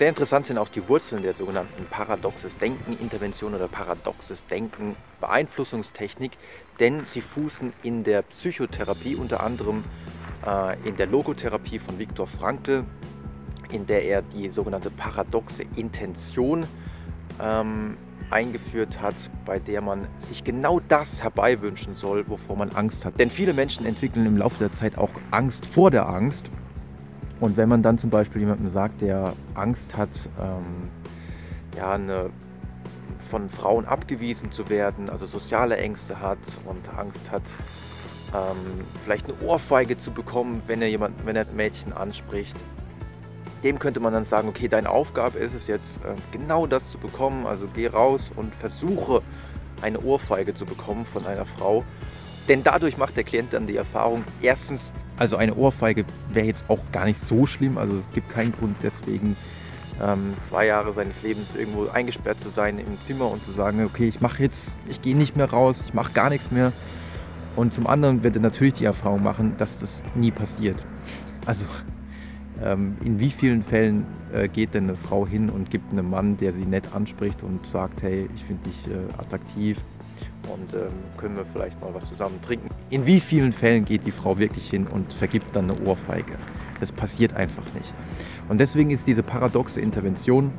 Sehr interessant sind auch die Wurzeln der sogenannten paradoxes Denken, Intervention oder paradoxes Denken, Beeinflussungstechnik, denn sie fußen in der Psychotherapie, unter anderem äh, in der Logotherapie von Viktor Frankl, in der er die sogenannte paradoxe Intention ähm, eingeführt hat, bei der man sich genau das herbeiwünschen soll, wovor man Angst hat. Denn viele Menschen entwickeln im Laufe der Zeit auch Angst vor der Angst. Und wenn man dann zum Beispiel jemandem sagt, der Angst hat, ähm, ja, eine, von Frauen abgewiesen zu werden, also soziale Ängste hat und Angst hat, ähm, vielleicht eine Ohrfeige zu bekommen, wenn er jemand, wenn er ein Mädchen anspricht, dem könnte man dann sagen, okay, deine Aufgabe ist es jetzt, äh, genau das zu bekommen. Also geh raus und versuche eine Ohrfeige zu bekommen von einer Frau. Denn dadurch macht der Klient dann die Erfahrung, erstens, also eine Ohrfeige wäre jetzt auch gar nicht so schlimm. Also es gibt keinen Grund deswegen, ähm, zwei Jahre seines Lebens irgendwo eingesperrt zu sein im Zimmer und zu sagen, okay, ich mache jetzt, ich gehe nicht mehr raus, ich mache gar nichts mehr. Und zum anderen wird er natürlich die Erfahrung machen, dass das nie passiert. Also ähm, in wie vielen Fällen äh, geht denn eine Frau hin und gibt einem Mann, der sie nett anspricht und sagt, hey, ich finde dich äh, attraktiv und ähm, können wir vielleicht mal was zusammen trinken. In wie vielen Fällen geht die Frau wirklich hin und vergibt dann eine Ohrfeige? Das passiert einfach nicht. Und deswegen ist diese paradoxe Intervention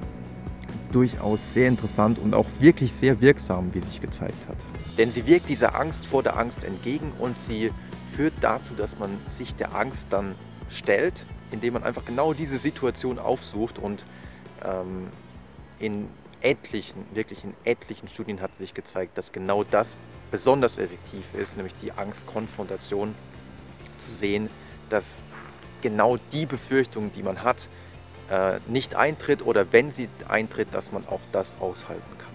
durchaus sehr interessant und auch wirklich sehr wirksam, wie sich gezeigt hat. Denn sie wirkt dieser Angst vor der Angst entgegen und sie führt dazu, dass man sich der Angst dann stellt indem man einfach genau diese Situation aufsucht und ähm, in etlichen, wirklich in etlichen Studien hat sich gezeigt, dass genau das besonders effektiv ist, nämlich die Angstkonfrontation zu sehen, dass genau die Befürchtung, die man hat, äh, nicht eintritt oder wenn sie eintritt, dass man auch das aushalten kann.